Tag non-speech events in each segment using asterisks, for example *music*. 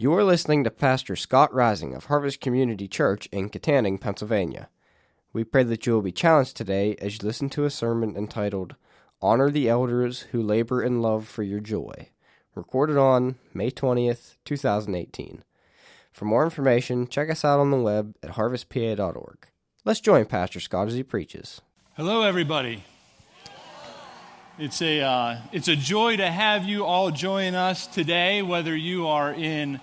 You're listening to Pastor Scott Rising of Harvest Community Church in Kittanning, Pennsylvania. We pray that you will be challenged today as you listen to a sermon entitled Honor the Elders Who Labor in Love for Your Joy, recorded on May 20th, 2018. For more information, check us out on the web at harvestpa.org. Let's join Pastor Scott as he preaches. Hello, everybody. It's a, uh, it's a joy to have you all join us today, whether you are in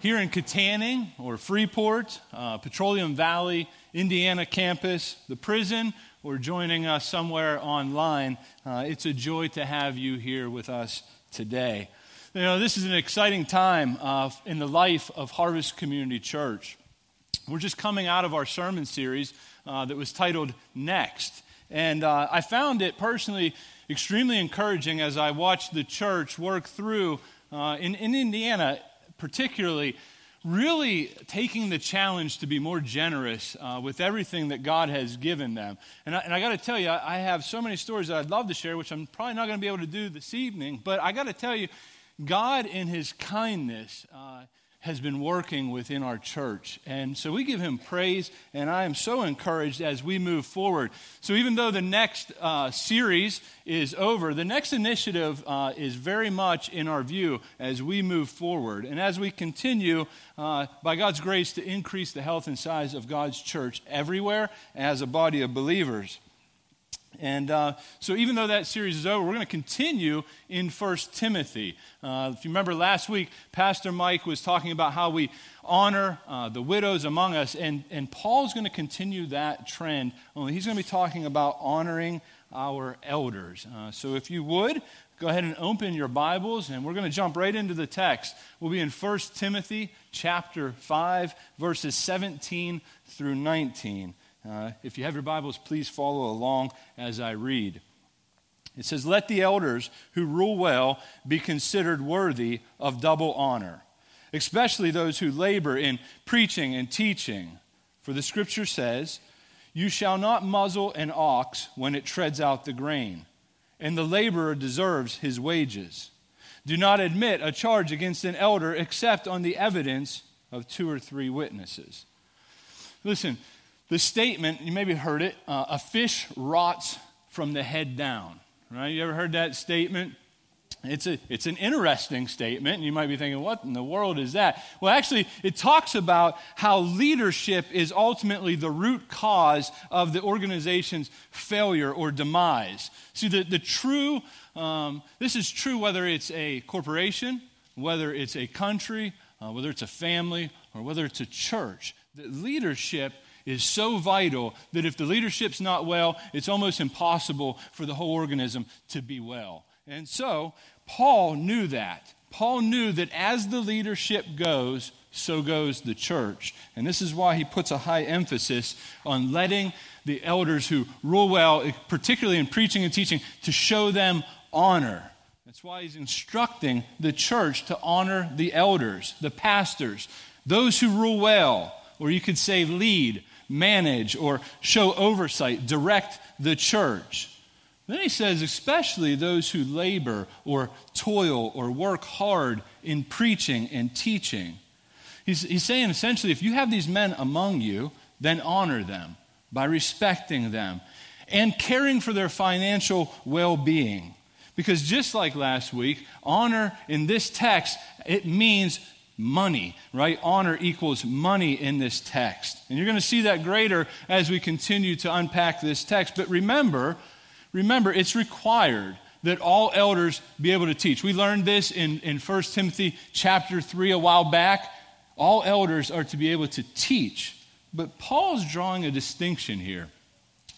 here in Kittanning or Freeport, uh, Petroleum Valley, Indiana campus, the prison, or joining us somewhere online. Uh, it's a joy to have you here with us today. You know, this is an exciting time uh, in the life of Harvest Community Church. We're just coming out of our sermon series uh, that was titled Next. And uh, I found it personally extremely encouraging as I watched the church work through, uh, in, in Indiana particularly, really taking the challenge to be more generous uh, with everything that God has given them. And I, I got to tell you, I, I, have so many stories that I'd love to share, which I'm probably not going to be able to do this evening, but I got to tell you, God, in His kindness, uh, has been working within our church. And so we give him praise, and I am so encouraged as we move forward. So even though the next uh, series is over, the next initiative uh, is very much in our view as we move forward. And as we continue, uh, by God's grace, to increase the health and size of God's church everywhere as a body of believers. And uh, so, even though that series is over, we're going to continue in 1 Timothy. Uh, if you remember last week, Pastor Mike was talking about how we honor uh, the widows among us, and, and Paul's going to continue that trend, only he's going to be talking about honoring our elders. Uh, so, if you would, go ahead and open your Bibles, and we're going to jump right into the text. We'll be in 1 Timothy chapter 5, verses 17 through 19. Uh, if you have your Bibles, please follow along as I read. It says, Let the elders who rule well be considered worthy of double honor, especially those who labor in preaching and teaching. For the scripture says, You shall not muzzle an ox when it treads out the grain, and the laborer deserves his wages. Do not admit a charge against an elder except on the evidence of two or three witnesses. Listen, the statement, you maybe heard it, uh, a fish rots from the head down. Right? You ever heard that statement? It's, a, it's an interesting statement, and you might be thinking, what in the world is that? Well, actually, it talks about how leadership is ultimately the root cause of the organization's failure or demise. See, the, the true, um, this is true whether it's a corporation, whether it's a country, uh, whether it's a family, or whether it's a church. The leadership is so vital that if the leadership's not well, it's almost impossible for the whole organism to be well. And so, Paul knew that. Paul knew that as the leadership goes, so goes the church. And this is why he puts a high emphasis on letting the elders who rule well, particularly in preaching and teaching, to show them honor. That's why he's instructing the church to honor the elders, the pastors, those who rule well, or you could say lead, manage or show oversight, direct the church. Then he says, especially those who labor or toil or work hard in preaching and teaching. He's, he's saying essentially, if you have these men among you, then honor them by respecting them and caring for their financial well being. Because just like last week, honor in this text, it means money, right? Honor equals money in this text. And you're going to see that greater as we continue to unpack this text. But remember, remember, it's required that all elders be able to teach. We learned this in, in 1 Timothy chapter 3 a while back. All elders are to be able to teach. But Paul's drawing a distinction here.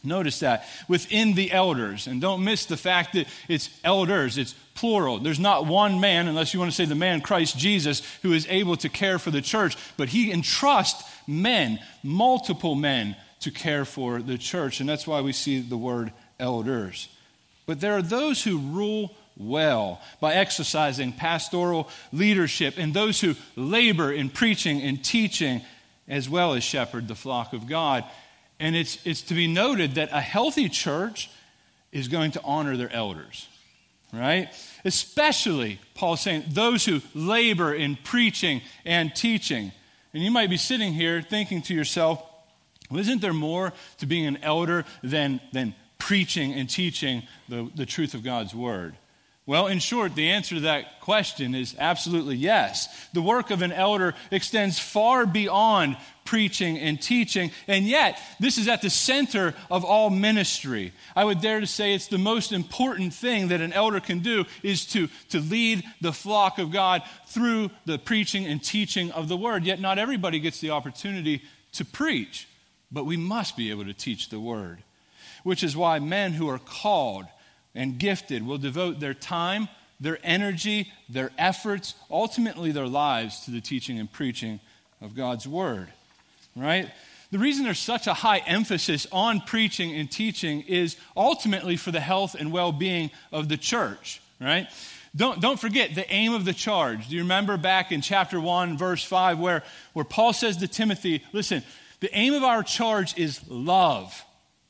Notice that within the elders, and don't miss the fact that it's elders, it's plural. There's not one man, unless you want to say the man Christ Jesus, who is able to care for the church, but he entrusts men, multiple men, to care for the church. And that's why we see the word elders. But there are those who rule well by exercising pastoral leadership, and those who labor in preaching and teaching, as well as shepherd the flock of God. And it's, it's to be noted that a healthy church is going to honor their elders. right? Especially, Paul's saying, those who labor in preaching and teaching. And you might be sitting here thinking to yourself, well, isn't there more to being an elder than, than preaching and teaching the, the truth of God's word? Well, in short, the answer to that question is absolutely yes. The work of an elder extends far beyond preaching and teaching, and yet this is at the center of all ministry. I would dare to say it's the most important thing that an elder can do is to, to lead the flock of God through the preaching and teaching of the word. Yet not everybody gets the opportunity to preach, but we must be able to teach the word, which is why men who are called and gifted will devote their time, their energy, their efforts, ultimately their lives to the teaching and preaching of God's Word. Right? The reason there's such a high emphasis on preaching and teaching is ultimately for the health and well being of the church. Right? Don't, don't forget the aim of the charge. Do you remember back in chapter 1, verse 5, where, where Paul says to Timothy, listen, the aim of our charge is love,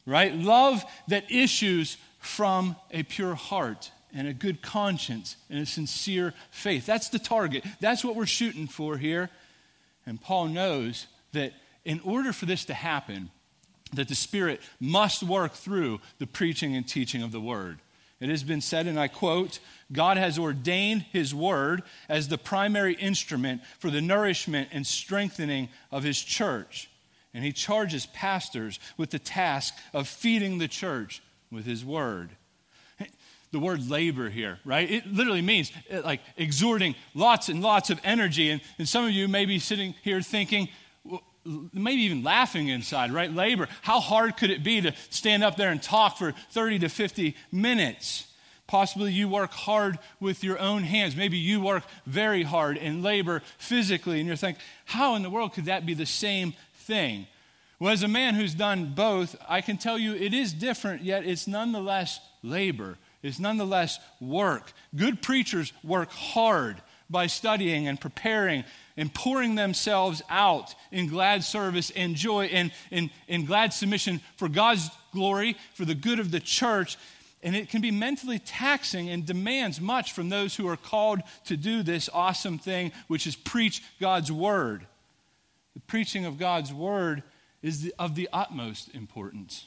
right? Love that issues from a pure heart and a good conscience and a sincere faith. That's the target. That's what we're shooting for here. And Paul knows that in order for this to happen, that the Spirit must work through the preaching and teaching of the Word. It has been said, and I quote, God has ordained His Word as the primary instrument for the nourishment and strengthening of His church. And He charges pastors with the task of feeding the church with his word. The word labor here, right? It literally means uh, like exhorting lots and lots of energy. And, and some of you may be sitting here thinking, maybe even laughing inside, right? Labor. How hard could it be to stand up there and talk for 30 to 50 minutes? Possibly you work hard with your own hands. Maybe you work very hard and labor physically, and you're thinking, how in the world could that be the same thing? Well, as a man who's done both, I can tell you it is different, yet it's nonetheless labor. It's nonetheless work. Good preachers work hard by studying and preparing and pouring themselves out in glad service and joy and in, glad submission for God's glory, for the good of the church. And it can be mentally taxing and demands much from those who are called to do this awesome thing, which is preach God's word. The preaching of God's word is of the utmost importance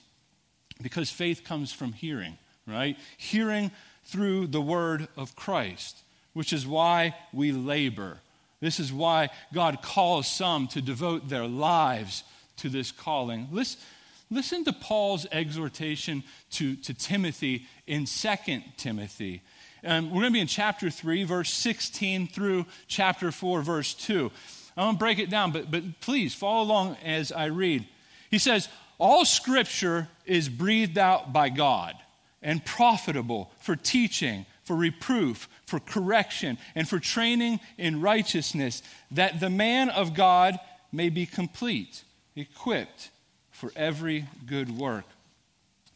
because faith comes from hearing, right? Hearing through the word of Christ, which is why we labor. This is why God calls some to devote their lives to this calling. Listen, listen to Paul's exhortation to, to Timothy in 2 Timothy. Um, we're going to be in chapter 3, verse 16 through chapter 4, verse 2. I won't break it down, but, but please follow along as I read. He says, All scripture is breathed out by God and profitable for teaching, for reproof, for correction, and for training in righteousness, that the man of God may be complete, equipped for every good work.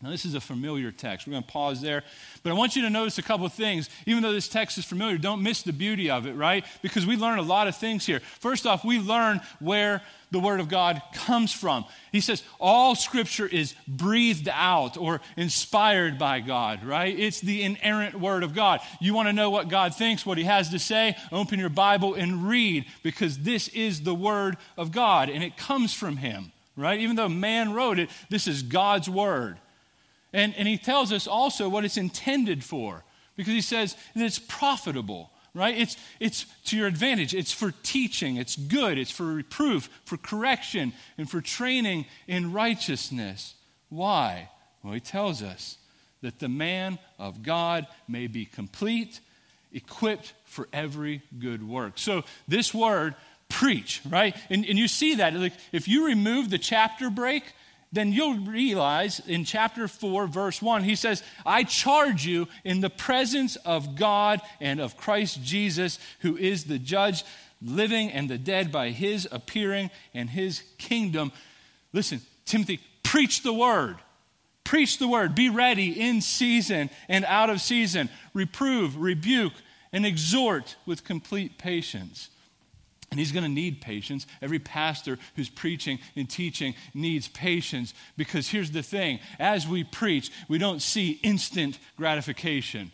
Now, this is a familiar text. We're going to pause there. But I want you to notice a couple of things. Even though this text is familiar, don't miss the beauty of it, right? Because we learn a lot of things here. First off, we learn where the Word of God comes from. He says all Scripture is breathed out or inspired by God, right? It's the inerrant Word of God. You want to know what God thinks, what He has to say? Open your Bible and read because this is the Word of God and it comes from Him, right? Even though man wrote it, this is God's Word. And, and he tells us also what it's intended for because he says that it's profitable, right? It's, it's to your advantage. It's for teaching, it's good, it's for reproof, for correction, and for training in righteousness. Why? Well, he tells us that the man of God may be complete, equipped for every good work. So, this word, preach, right? And, and you see that. Like, if you remove the chapter break, then you'll realize in chapter 4, verse 1, he says, I charge you in the presence of God and of Christ Jesus, who is the judge, living and the dead by his appearing and his kingdom. Listen, Timothy, preach the word. Preach the word. Be ready in season and out of season. Reprove, rebuke, and exhort with complete patience. And he's going to need patience. Every pastor who's preaching and teaching needs patience because here's the thing as we preach, we don't see instant gratification.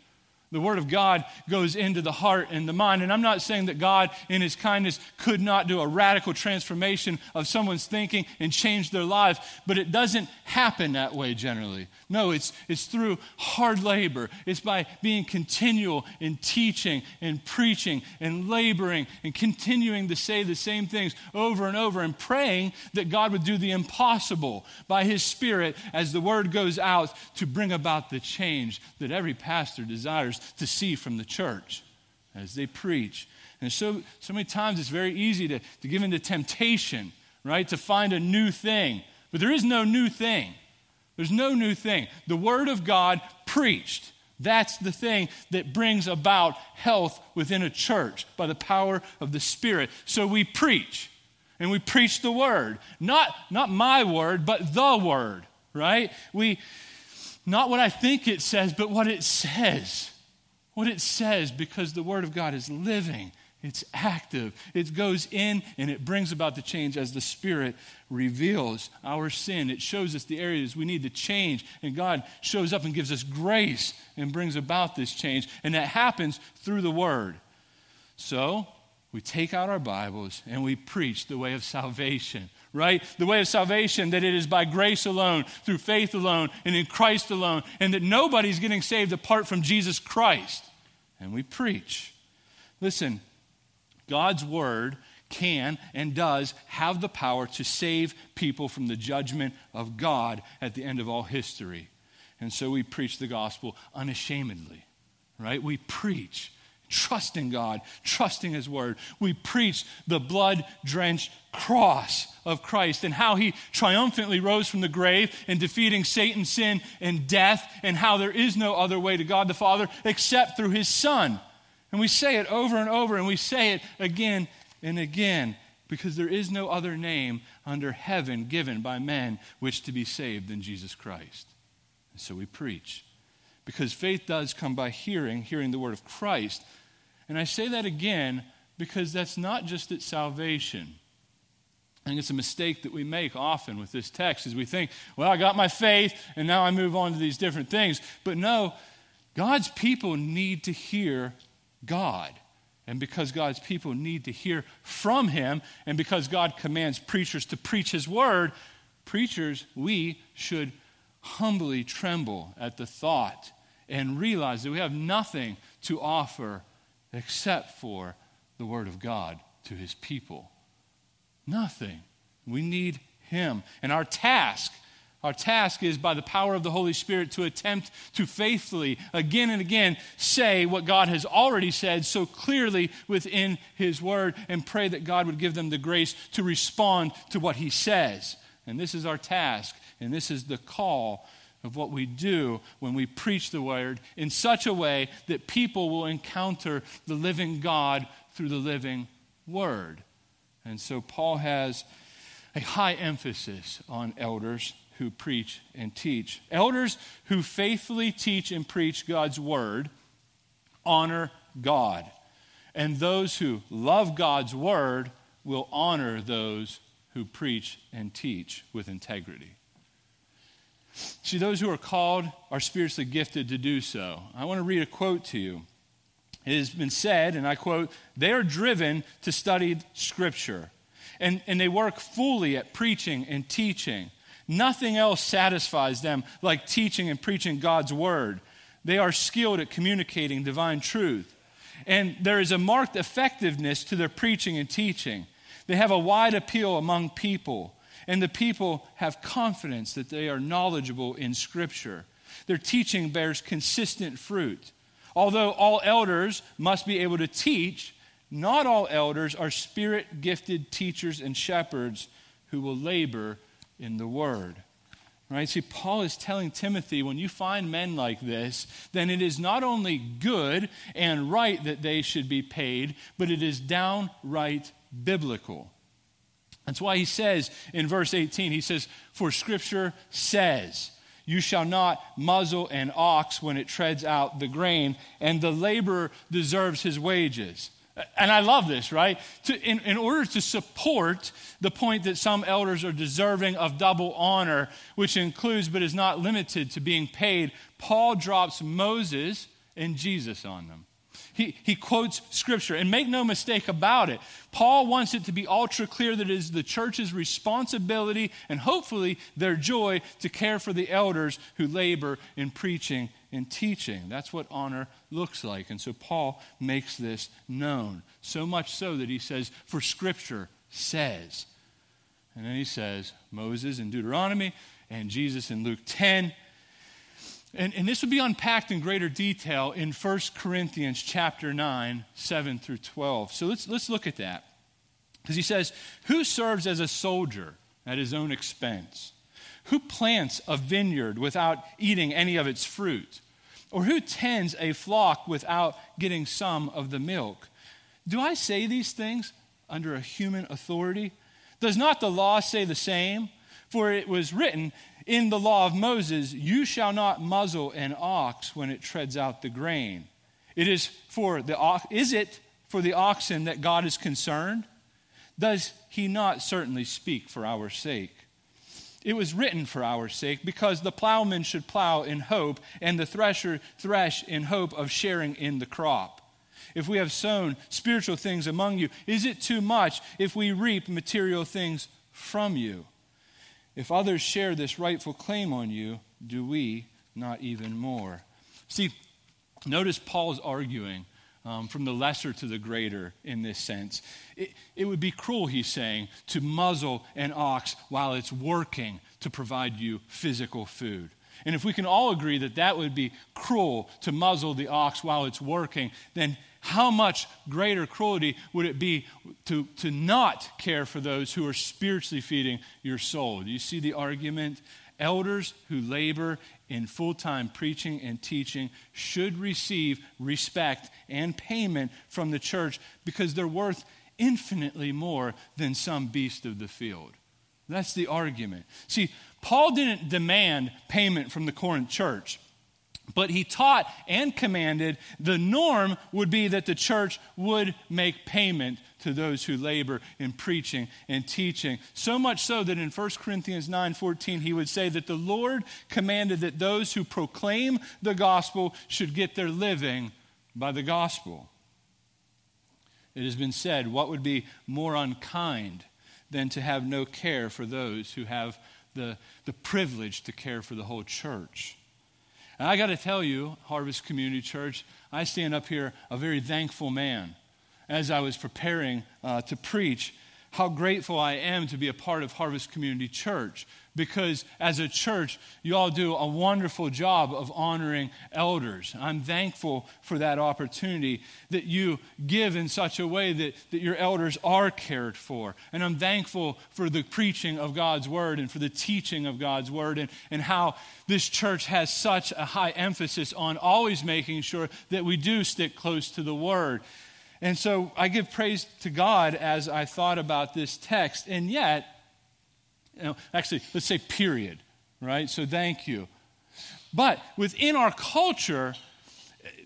The Word of God goes into the heart and the mind. And I'm not saying that God, in His kindness, could not do a radical transformation of someone's thinking and change their lives, but it doesn't happen that way generally. No, it's, it's through hard labor. It's by being continual in teaching and preaching and laboring and continuing to say the same things over and over and praying that God would do the impossible by His Spirit as the Word goes out to bring about the change that every pastor desires to see from the church as they preach. And so, so many times it's very easy to, to give into temptation, right? To find a new thing. But there is no new thing. There's no new thing. The Word of God preached. That's the thing that brings about health within a church by the power of the Spirit. So we preach, and we preach the Word. Not, not my word, but the Word, right? We, not what I think it says, but what it says what it says because the Word of God is living, it's active, it goes in and it brings about the change as the Spirit reveals our sin. It shows us the areas we need to change, and God shows up and gives us grace and brings about this change. And that happens through the Word. So, we take out our Bibles and we preach the way of salvation, right? The way of salvation that it is by grace alone, through faith alone, and in Christ alone, and that nobody's getting saved apart from Jesus Christ. And we preach. Listen, God's word can and does have the power to save people from the judgment of God at the end of all history. And so we preach the gospel unashamedly, right? We preach trusting God, trusting His Word. We preach the blood drenched cross of Christ and how He triumphantly rose from the grave and defeating Satan, sin, and death, and how there is no other way to God the Father except through His Son. And we say it over and over, and we say it again and again because there is no other name under heaven given by men which to be saved than Jesus Christ. And so we preach. Because faith does come by hearing, hearing the word of Christ. And I say that again because that's not just at salvation. I think it's a mistake that we make often with this text is we think, well, I got my faith and now I move on to these different things. But no, God's people need to hear God. And because God's people need to hear from Him, and because God commands preachers to preach His word, preachers, we should humbly tremble at the thought and realize that we have nothing to offer except for the Word of God to His people. Nothing. We need Him. And our task, our task is by the power of the Holy Spirit to attempt to faithfully, again and again, say what God has already said so clearly within His Word and pray that God would give them the grace to respond to what He says. And this is our task, and this is the call of what we do when we preach the word in such a way that people will encounter the living God through the living word. And so Paul has a high emphasis on elders who preach and teach. Elders who faithfully teach and preach God's word honor God. And those who love God's word will honor those who preach and teach with integrity. See, those who are called are spiritually gifted to do so. I want to read a quote to you. It has been said, and I quote, they are driven to study Scripture, and, and they work fully at preaching and teaching. Nothing else satisfies them like teaching and preaching God's Word. They are skilled at communicating divine truth. And there is a marked effectiveness to their preaching and teaching. They have a wide appeal among people and the people have confidence that they are knowledgeable in Scripture. Their teaching bears consistent fruit. Although all elders must be able to teach, not all elders are spirit gifted teachers and shepherds who will labor in the word. Right? See, Paul is telling Timothy when you find men like this, then it is not only good and right that they should be paid, but it is downright biblical. That's why he says in verse 18, he says, For scripture says, You shall not muzzle an ox when it treads out the grain, and the laborer deserves his wages. And I love this, right? To, in, in order to support the point that some elders are deserving of double honor, which includes but is not limited to being paid, Paul drops Moses and Jesus on them. He, he quotes scripture. And make no mistake about it, Paul wants it to be ultra clear that it is the church's responsibility and hopefully their joy to care for the elders who labor in preaching and teaching. That's what honor looks like. And so Paul makes this known. So much so that he says, For scripture says. And then he says, Moses in Deuteronomy and Jesus in Luke 10 and, and this would be unpacked in greater detail in 1 Corinthians chapter 9, 7 through 12. So let's, let's look at that. Because he says, Who serves as a soldier at his own expense? Who plants a vineyard without eating any of its fruit? Or who tends a flock without getting some of the milk? Do I say these things under a human authority? Does not the law say the same? For it was written, in the law of Moses, you shall not muzzle an ox when it treads out the grain. It is for the ox. is it for the oxen that God is concerned? Does he not certainly speak for our sake? It was written for our sake because the plowman should plow in hope and the thresher thresh in hope of sharing in the crop. If we have sown spiritual things among you, is it too much if we reap material things from you? If others share this rightful claim on you, do we not even more? See, notice Paul's arguing um, from the lesser to the greater in this sense. It, it would be cruel, he's saying, to muzzle an ox while it's working to provide you physical food. And if we can all agree that that would be cruel to muzzle the ox while it's working, then how much greater cruelty would it be to, to not care for those who are spiritually feeding your soul? Do you see the argument? Elders who labor in full time preaching and teaching should receive respect and payment from the church because they're worth infinitely more than some beast of the field. That's the argument. See, Paul didn't demand payment from the Corinth church. But he taught and commanded the norm would be that the church would make payment to those who labor in preaching and teaching. So much so that in 1 Corinthians 9:14 he would say that the Lord commanded that those who proclaim the gospel should get their living by the gospel. It has been said, what would be more unkind than to have no care for those who have the, the privilege to care for the whole church? And I got to tell you, Harvest Community Church, I stand up here a very thankful man. As I was preparing uh, to preach, how grateful I am to be a part of Harvest Community Church because as a church, you all do a wonderful job of honoring elders. I'm thankful for that opportunity that you give in such a way that, that your elders are cared for. And I'm thankful for the preaching of God's word and for the teaching of God's word and, and how this church has such a high emphasis on always making sure that we do stick close to the word. And so I give praise to God as I thought about this text. And yet, you know, actually, let's say period, right? So thank you. But within our culture,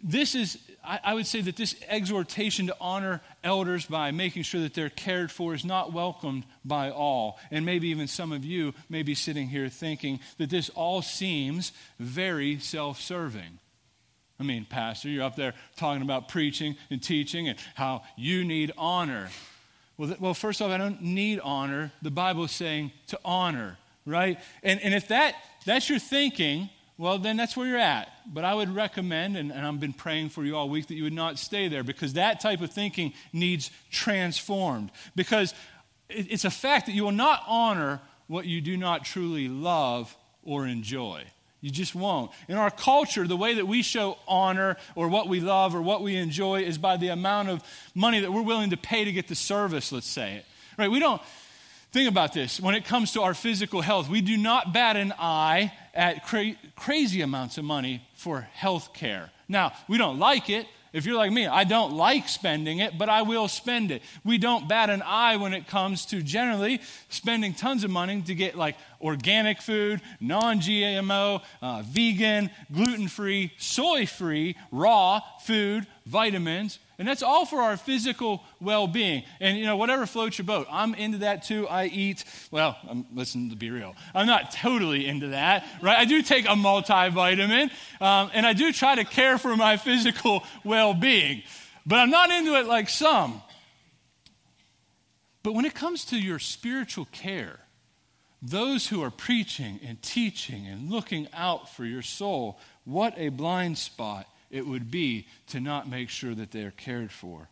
this is, I, I would say that this exhortation to honor elders by making sure that they're cared for is not welcomed by all. And maybe even some of you may be sitting here thinking that this all seems very self serving. I mean, Pastor, you're up there talking about preaching and teaching and how you need honor. Well, th- well, first off, I don't need honor. The Bible is saying to honor, right? And, and if that, that's your thinking, well, then that's where you're at. But I would recommend, and, and I've been praying for you all week, that you would not stay there because that type of thinking needs transformed. Because it, it's a fact that you will not honor what you do not truly love or enjoy. You just won't. In our culture, the way that we show honor or what we love or what we enjoy is by the amount of money that we're willing to pay to get the service, let's say. it. Right? We don't think about this. When it comes to our physical health, we do not bat an eye at cra- crazy amounts of money for health care. Now, we don't like it. If you're like me, I don't like spending it, but I will spend it. We don't bat an eye when it comes to generally spending tons of money to get like organic food, non GMO, uh, vegan, gluten free, soy free, raw food vitamins, and that's all for our physical well being. And, you know, whatever floats your boat. I'm into that too. I eat, well, I'm, listen to be real. I'm not totally into that, right? I do take a multivitamin, um, and I do try to care for my physical well being, but I'm not into it like some. But when it comes to your spiritual care, those who are preaching and teaching and looking out for your soul, what a blind spot it would be to not make sure that they are cared for.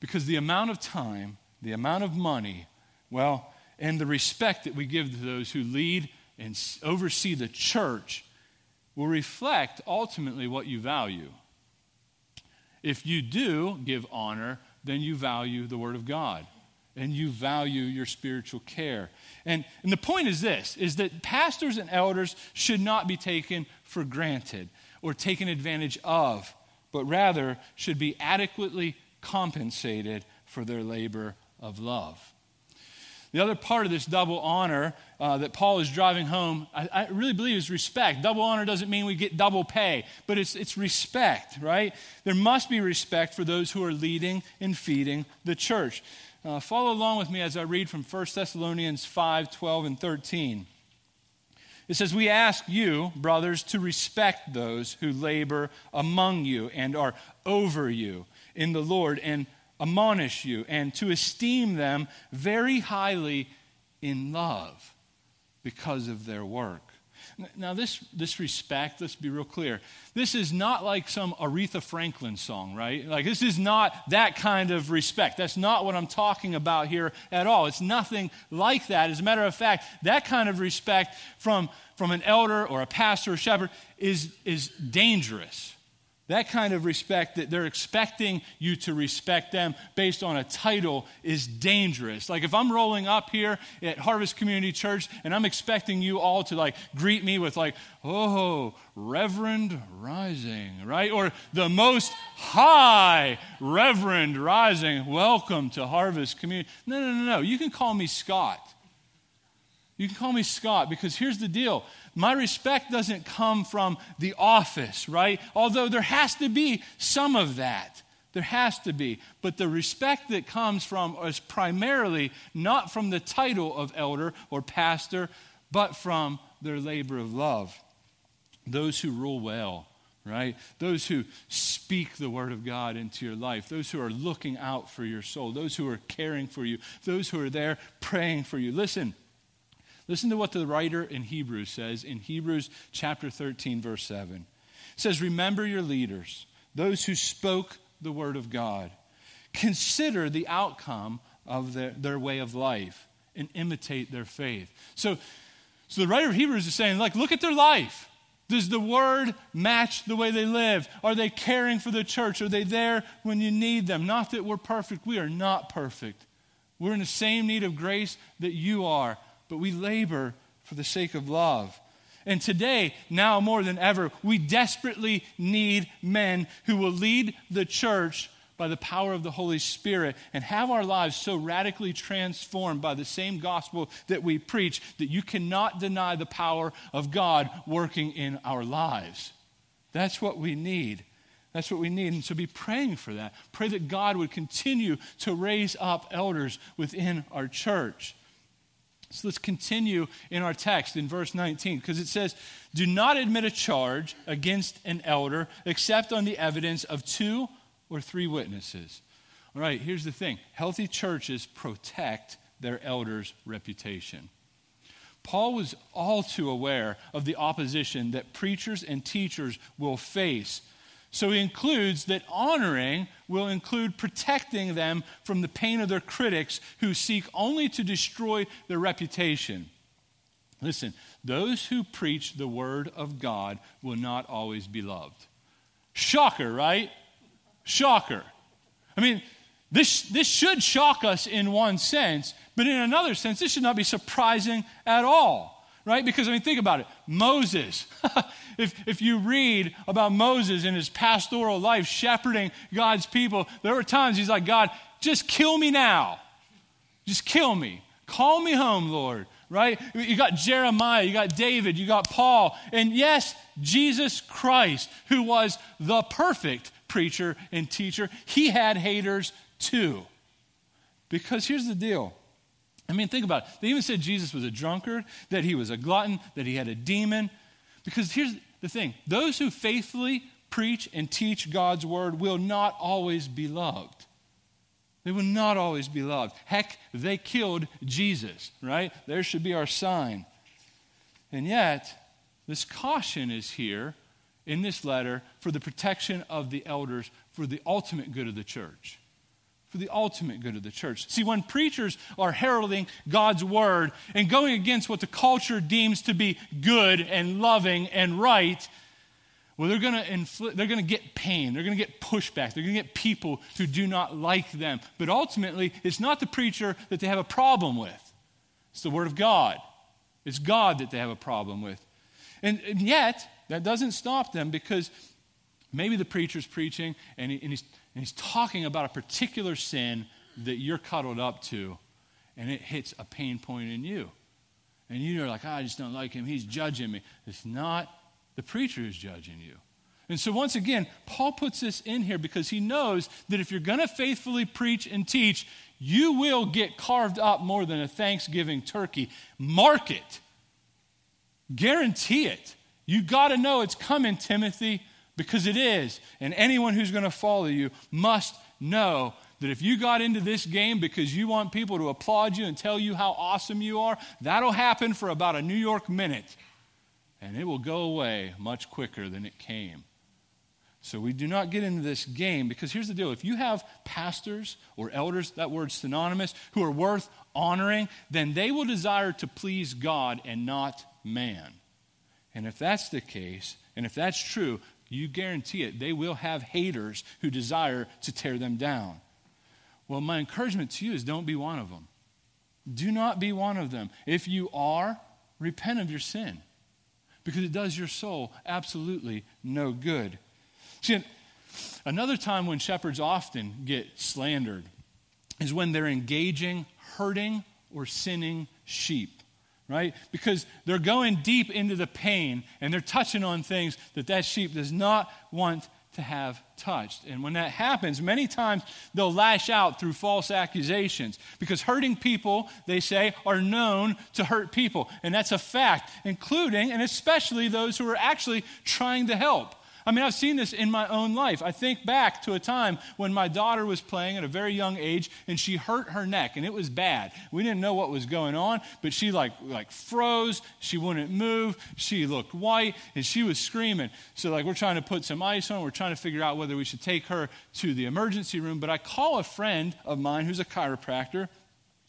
Because the amount of time, the amount of money, well, and the respect that we give to those who lead and oversee the church will reflect ultimately what you value. If you do give honor, then you value the Word of God and you value your spiritual care. And, and the point is this is that pastors and elders should not be taken for granted or taken advantage of, but rather should be adequately compensated for their labor of love. The other part of this double honor uh, that Paul is driving home, I, I, really believe is respect. Double honor doesn't mean we get double pay, but it's, it's respect, right? There must be respect for those who are leading and feeding the church. Uh, follow along with me as I read from 1 Thessalonians 5 12 and 13. It says, We ask you, brothers, to respect those who labor among you and are over you in the Lord and admonish you, and to esteem them very highly in love because of their work. Now, this, this respect, let's be real clear. This is not like some Aretha Franklin song, right? Like, this is not that kind of respect. That's not what I'm talking about here at all. It's nothing like that. As a matter of fact, that kind of respect from, from an elder or a pastor or shepherd is, is dangerous. That kind of respect that they're expecting you to respect them based on a title is dangerous. Like if I'm rolling up here at Harvest Community Church and I'm expecting you all to like greet me with like, "Oh, Reverend Rising," right? Or the most high Reverend Rising, welcome to Harvest Community. No, no, no, no. You can call me Scott. You can call me Scott because here's the deal. My respect doesn't come from the office, right? Although there has to be some of that. There has to be. But the respect that comes from is primarily not from the title of elder or pastor, but from their labor of love. Those who rule well, right? Those who speak the word of God into your life, those who are looking out for your soul, those who are caring for you, those who are there praying for you. Listen, Listen to what the writer in Hebrews says in Hebrews chapter 13, verse 7. It says, Remember your leaders, those who spoke the word of God. Consider the outcome of their, their way of life and imitate their faith. So, so the writer of Hebrews is saying, like, look at their life. Does the word match the way they live? Are they caring for the church? Are they there when you need them? Not that we're perfect. We are not perfect. We're in the same need of grace that you are but we labor for the sake of love. And today, now more than ever, we desperately need men who will lead the church by the power of the Holy Spirit and have our lives so radically transformed by the same gospel that we preach that you cannot deny the power of God working in our lives. That's what we need. That's what we need. And so be praying for that. Pray that God would continue to raise up elders within our church. So let's continue in our text in verse 19 because it says, Do not admit a charge against an elder except on the evidence of two or three witnesses. All right, here's the thing healthy churches protect their elders' reputation. Paul was all too aware of the opposition that preachers and teachers will face so he includes that honoring will include protecting them from the pain of their critics who seek only to destroy their reputation. Listen, those who preach the word of God will not always be loved. Shocker, right? Shocker. I mean, this, this should shock us in one sense, but in another sense, this should not be surprising at all, right? Because, I mean, think about it. Moses, *laughs* if, if you read about Moses and his pastoral life shepherding God's people, there were times he's like, God, just kill me now. Just kill me. Call me home, Lord. Right? You got Jeremiah, you got David, you got Paul, and yes, Jesus Christ, who was the perfect preacher and teacher, he had haters too. Because here's the deal. I mean, think about it. They even said Jesus was a drunkard, that he was a glutton, that he had a demon. Because here's the thing those who faithfully preach and teach God's word will not always be loved. They will not always be loved. Heck, they killed Jesus, right? There should be our sign. And yet, this caution is here in this letter for the protection of the elders for the ultimate good of the church. For the ultimate good of the church. See, when preachers are heralding God's word and going against what the culture deems to be good and loving and right, well, they're going to inflict, they're going to get pain. They're going to get pushback. They're going to get people who do not like them. But ultimately, it's not the preacher that they have a problem with. It's the Word of God. It's God that they have a problem with. And, and yet, that doesn't stop them because maybe the preacher's preaching and, he, and, he's, and he's talking about a particular sin that you're cuddled up to, and it hits a pain point in you. And you're like, I just don't like him. He's judging me. It's not the preacher who's judging you. And so, once again, Paul puts this in here because he knows that if you're going to faithfully preach and teach, you will get carved up more than a Thanksgiving turkey. Mark it. Guarantee it. You got to know it's coming, Timothy, because it is. And anyone who's going to follow you must know that if you got into this game because you want people to applaud you and tell you how awesome you are, that'll happen for about a New York minute. And it will go away much quicker than it came. So we do not get into this game because here's the deal. If you have pastors or elders, that word's synonymous, who are worth honoring, then they will desire to please God and not man. And if that's the case, and if that's true, you guarantee it, they will have haters who desire to tear them down. Well, my encouragement to you is don't be one of them. Do not be one of them. If you are, repent of your sin because it does your soul absolutely no good. See, another time when shepherds often get slandered is when they're engaging, hurting, or sinning sheep right? Because they're going deep into the pain and they're touching on things that that sheep does not want to have touched. And when that happens, many times they'll lash out through false accusations because hurting people, they say, are known to hurt people. And that's a fact, including and especially those who are actually trying to help. I mean, I've seen this in my own life. I think back to a time when my daughter was playing at a very young age and she hurt her neck and it was bad. We didn't know what was going on, but she like like froze, she wouldn't move, she looked white and she was screaming. So like we're trying to put some ice on, we're trying to figure out whether we should take her to the emergency room, but I call a friend of mine who's a chiropractor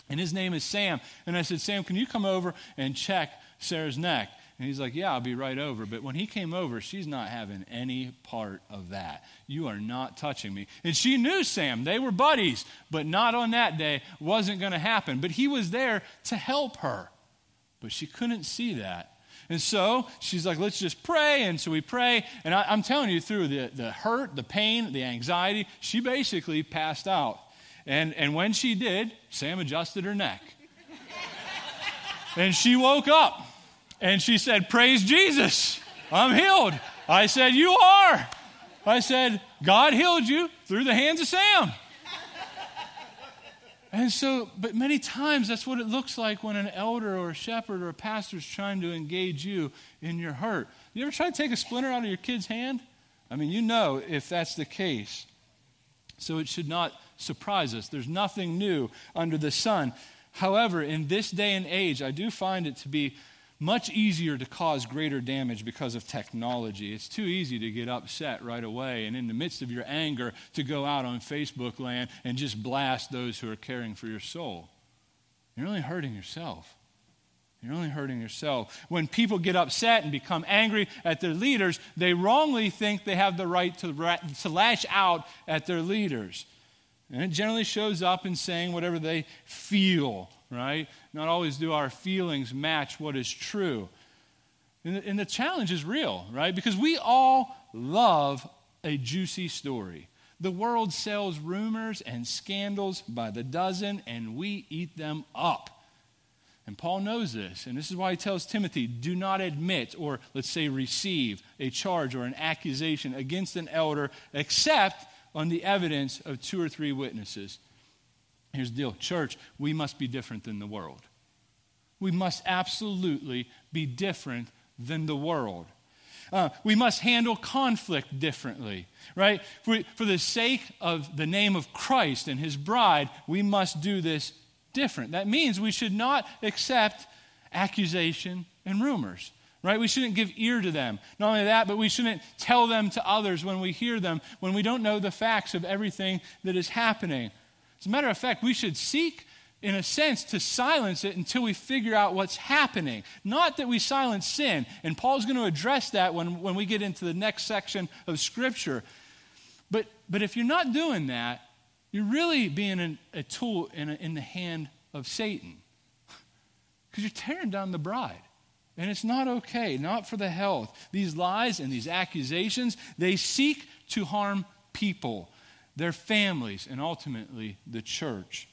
and his name is Sam. And I said, "Sam, can you come over and check Sarah's neck?" And he's like, Yeah, I'll be right over. But when he came over, she's not having any part of that. You are not touching me. And she knew Sam. They were buddies, but not on that day. Wasn't going to happen. But he was there to help her. But she couldn't see that. And so she's like, let's just pray. And so we pray. And I, am telling you, through the, the hurt, the pain, the anxiety, she basically passed out. And, and when she did, Sam adjusted her neck. and she woke up. And she said, Praise Jesus, I'm healed. I said, You are. I said, God healed you through the hands of Sam. And so, but many times that's what it looks like when an elder or a shepherd or a pastor is trying to engage you in your hurt. You ever try to take a splinter out of your kid's hand? I mean, you know if that's the case. So it should not surprise us. There's nothing new under the sun. However, in this day and age, I do find it to be much easier to cause greater damage because of technology. It's too easy to get upset right away and in the midst of your anger to go out on Facebook land and just blast those who are caring for your soul. You're only hurting yourself. You're only hurting yourself. When people get upset and become angry at their leaders, they wrongly think they have the right to, to lash out at their leaders. And it generally shows up in saying whatever they feel right? Not always do our feelings match what is true. And the, and the challenge is real, right? Because we all love a juicy story. The world sells rumors and scandals by the dozen, and we eat them up. And Paul knows this, and this is why he tells Timothy do not admit, or let's say receive, a charge or an accusation against an elder except on the evidence of two or three witnesses. Here's the deal church, we must be different than the world. We must absolutely be different than the world. Uh, we must handle conflict differently, right? For, for the sake of the name of Christ and his bride, we must do this different. That means we should not accept accusation and rumors, right? We shouldn't give ear to them. Not only that, but we shouldn't tell them to others when we hear them, when we don't know the facts of everything that is happening. As a matter of fact, we should seek in a sense, to silence it until we figure out what's happening. Not that we silence sin. And Paul's going to address that when, when we get into the next section of Scripture. But, but if you're not doing that, you're really being an, a tool in, a, in the hand of Satan. *laughs* Because you're tearing down the bride. And it's not okay, not for the health. These lies and these accusations, they seek to harm people, their families, and ultimately the church.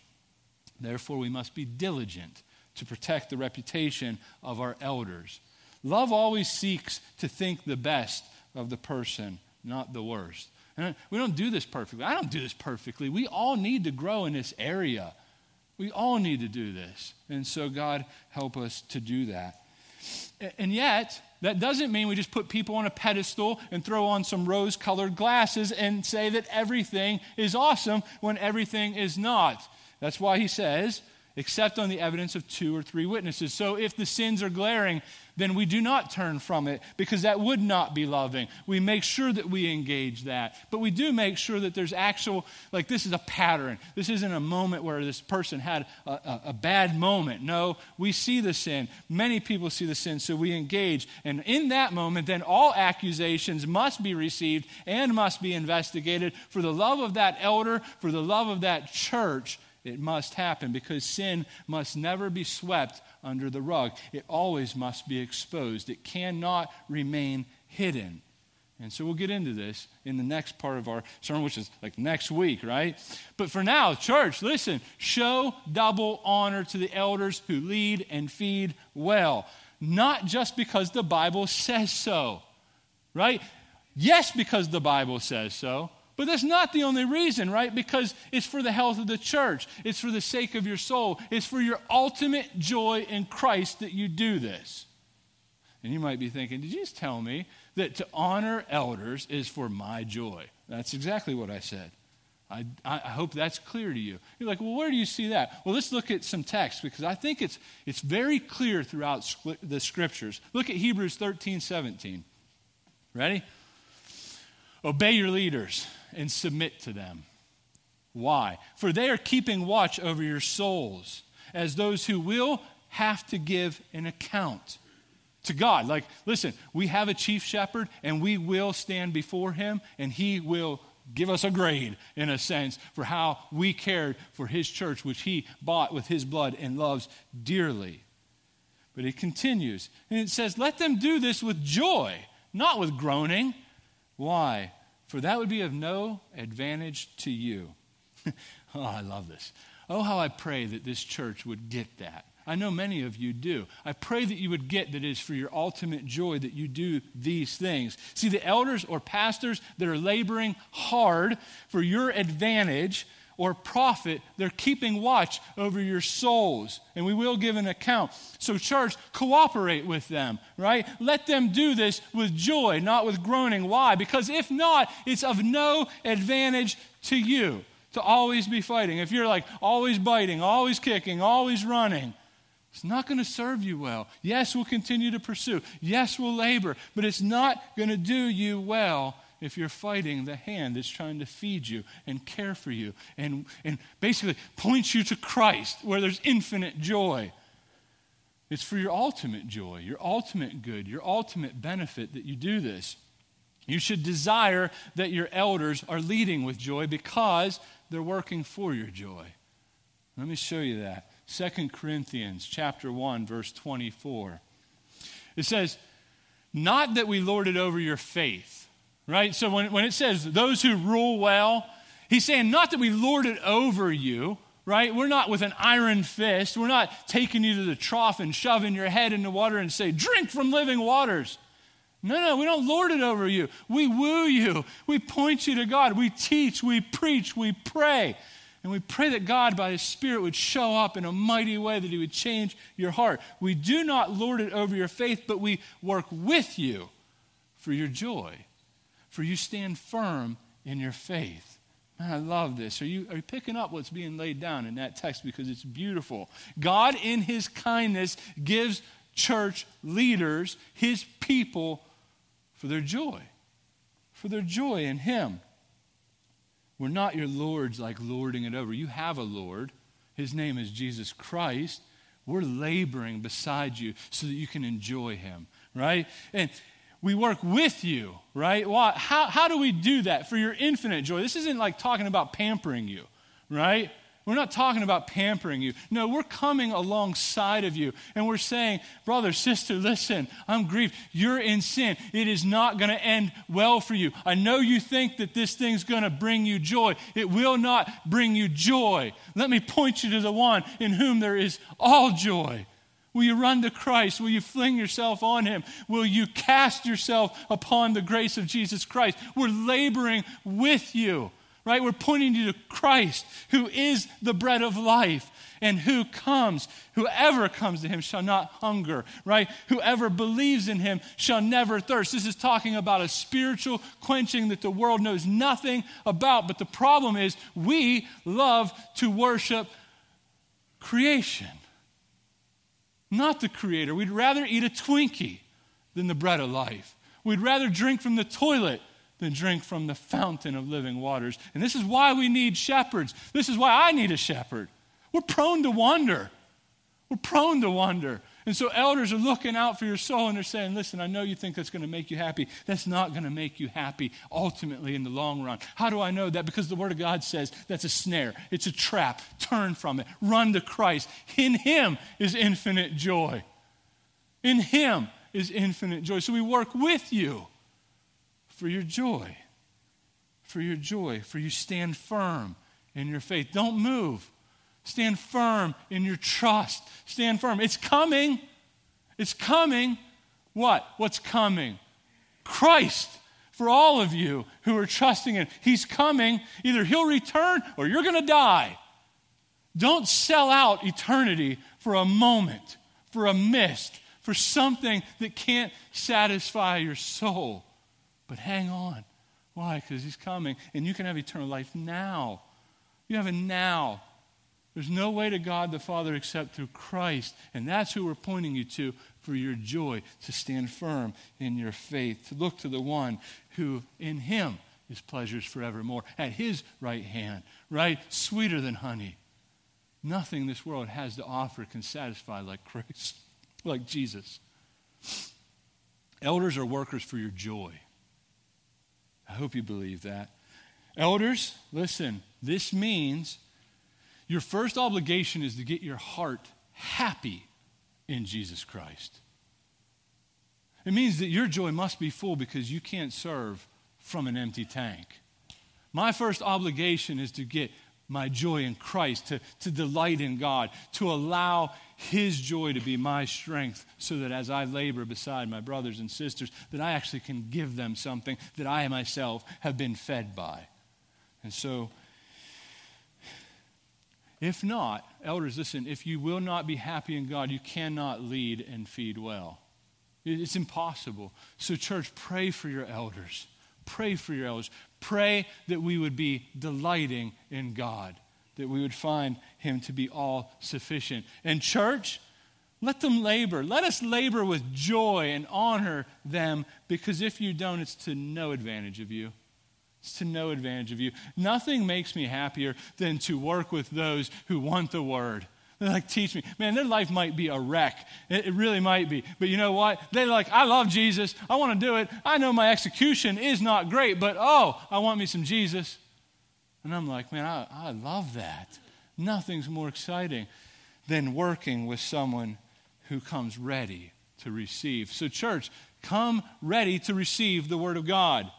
Therefore, we must be diligent to protect the reputation of our elders. Love always seeks to think the best of the person, not the worst. And we don't do this perfectly. I don't do this perfectly. We all need to grow in this area. We all need to do this. And so, God, help us to do that. And yet, that doesn't mean we just put people on a pedestal and throw on some rose colored glasses and say that everything is awesome when everything is not. That's why he says, except on the evidence of two or three witnesses. So if the sins are glaring, then we do not turn from it because that would not be loving. We make sure that we engage that. But we do make sure that there's actual, like this is a pattern. This isn't a moment where this person had a, a, a bad moment. No, we see the sin. Many people see the sin, so we engage. And in that moment, then all accusations must be received and must be investigated for the love of that elder, for the love of that church it must happen because sin must never be swept under the rug. It always must be exposed. It cannot remain hidden. And so we'll get into this in the next part of our sermon, which is like next week, right? But for now, church, listen, show double honor to the elders who lead and feed well, not just because the Bible says so, right? Yes, because the Bible says so, but that's not the only reason, right? Because it's for the health of the church, it's for the sake of your soul, it's for your ultimate joy in Christ that you do this. And you might be thinking, did you just tell me that to honor elders is for my joy? That's exactly what I said. I, I, hope that's clear to you. You're like, well, where do you see that? Well, let's look at some text because I think it's, it's very clear throughout the scriptures. Look at Hebrews 13, 17. Ready? Obey your leaders and submit to them. Why? For they are keeping watch over your souls as those who will have to give an account to God. Like, listen, we have a chief shepherd and we will stand before him and he will give us a grade, in a sense, for how we cared for his church, which he bought with his blood and loves dearly. But it continues and it says, Let them do this with joy, not with groaning. Why? for that would be of no advantage to you. *laughs* oh, I love this. Oh, how I pray that this church would get that. I know many of you do. I pray that you would get that it is for your ultimate joy that you do these things. See, the elders or pastors that are laboring hard for your advantage or profit, they're keeping watch over your souls. And we will give an account. So, church, cooperate with them, right? Let them do this with joy, not with groaning. Why? Because if not, it's of no advantage to you to always be fighting. If you're like always biting, always kicking, always running, it's not going to serve you well. Yes, we'll continue to pursue. Yes, we'll labor, but it's not going to do you well if you're fighting the hand that's trying to feed you and care for you and, and basically points you to Christ where there's infinite joy. It's for your ultimate joy, your ultimate good, your ultimate benefit that you do this. You should desire that your elders are leading with joy because they're working for your joy. Let me show you that. 2 Corinthians chapter 1 verse 24. It says, "Not that we lord it over your faith, right? So when, when it says those who rule well, he's saying not that we lord it over you, right? We're not with an iron fist. We're not taking you to the trough and shoving your head in the water and say, drink from living waters. No, no, we don't lord it over you. We woo you. We point you to God. We teach, we preach, we pray. And we pray that God, by His Spirit, would show up in a mighty way, that He would change your heart. We do not lord it over your faith, but we work with you for your joy, for you stand firm in your faith. Man, I love this. Are you, are you picking up what's being laid down in that text? Because it's beautiful. God, in His kindness, gives church leaders, His people, for their joy, for their joy in Him. We're not your lords like lording it over. You have a Lord. His name is Jesus Christ. We're laboring beside you so that you can enjoy Him, right? And we work with you, right? Why, how, how do we do that for your infinite joy? This isn't like talking about pampering you, right? We're not talking about pampering you. No, we're coming alongside of you and we're saying, brother, sister, listen, I'm grieved. You're in sin. It is not going to end well for you. I know you think that this thing's going to bring you joy. It will not bring you joy. Let me point you to the one in whom there is all joy. Will you run to Christ? Will you fling yourself on Him? Will you cast yourself upon the grace of Jesus Christ? We're laboring with you right? We're pointing you to Christ, who is the bread of life, and who comes, whoever comes to him shall not hunger, right? Whoever believes in him shall never thirst. This is talking about a spiritual quenching that the world knows nothing about. But the problem is, we love to worship creation, not the Creator. We'd rather eat a Twinkie than the bread of life. We'd rather drink from the toilet than drink from the fountain of living waters. And this is why we need shepherds. This is why I need a shepherd. We're prone to wander. We're prone to wander. And so elders are looking out for your soul and they're saying, listen, I know you think that's going to make you happy. That's not going to make you happy ultimately in the long run. How do I know that? Because the Word of God says that's a snare, it's a trap. Turn from it, run to Christ. In Him is infinite joy. In Him is infinite joy. So we work with you for your joy. For your joy. For you stand firm in your faith. Don't move. Stand firm in your trust. Stand firm. It's coming. It's coming. What? What's coming? Christ for all of you who are trusting in. He's coming. Either he'll return or you're going to die. Don't sell out eternity for a moment, for a mist, for something that can't satisfy your soul. But hang on. Why? Because he's coming. And you can have eternal life now. You have it now. There's no way to God the Father except through Christ. And that's who we're pointing you to for your joy, to stand firm in your faith, to look to the one who in him is pleasures forevermore, at his right hand, right? Sweeter than honey. Nothing this world has to offer can satisfy like Christ, *laughs* like Jesus. Elders are workers for your joy. I hope you believe that. Elders, listen, this means your first obligation is to get your heart happy in Jesus Christ. It means that your joy must be full because you can't serve from an empty tank. My first obligation is to get my joy in Christ, to, to delight in God, to allow His joy to be my strength, so that as I labor beside my brothers and sisters, that I actually can give them something that I myself have been fed by. And so, if not, elders, listen, if you will not be happy in God, you cannot lead and feed well. It's impossible. So, church, pray for your elders. Pray for your elders. Pray that we would be delighting in God, that we would find Him to be all sufficient. And, church, let them labor. Let us labor with joy and honor them because if you don't, it's to no advantage of you. It's to no advantage of you. Nothing makes me happier than to work with those who want the word they're like, teach me. Man, their life might be a wreck. It, it really might be. But you know what? They're like, I love Jesus. I want to do it. I know my execution is not great, but oh, I want me some Jesus. And I'm like, man, I, I love that. Nothing's more exciting than working with someone who comes ready to receive. So, church, come ready to receive the Word of God.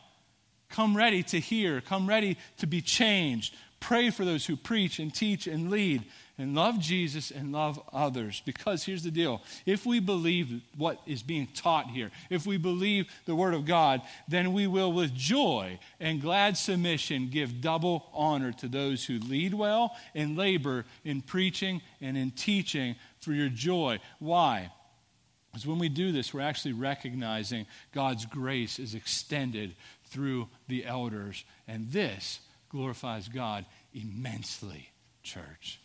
Come ready to hear. Come ready to be changed. Pray for those who preach and teach and lead and love Jesus and love others. Because here's the deal if we believe what is being taught here, if we believe the Word of God, then we will, with joy and glad submission, give double honor to those who lead well and labor in preaching and in teaching for your joy. Why? Because when we do this, we're actually recognizing God's grace is extended through the elders. And this glorifies God immensely, church.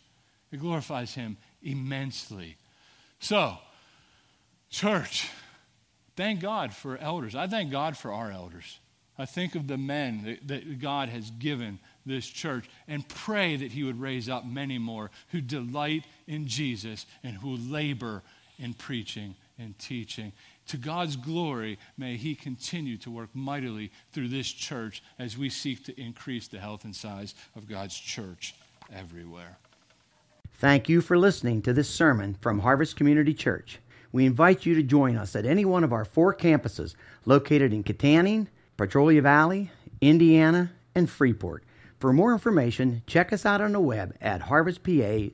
It glorifies Him immensely. So, church, thank God for elders. I thank God for our elders. I think of the men that, that, God has given this church and pray that He would raise up many more who delight in Jesus and who labor in preaching and teaching. To God's glory, may He continue to work mightily through this church as we seek to increase the health and size of God's church everywhere. Thank you for listening to this sermon from Harvest Community Church. We invite you to join us at any one of our four campuses located in Kittanning, Petrolia Valley, Indiana, and Freeport. For more information, check us out on the web at harvestpa.org.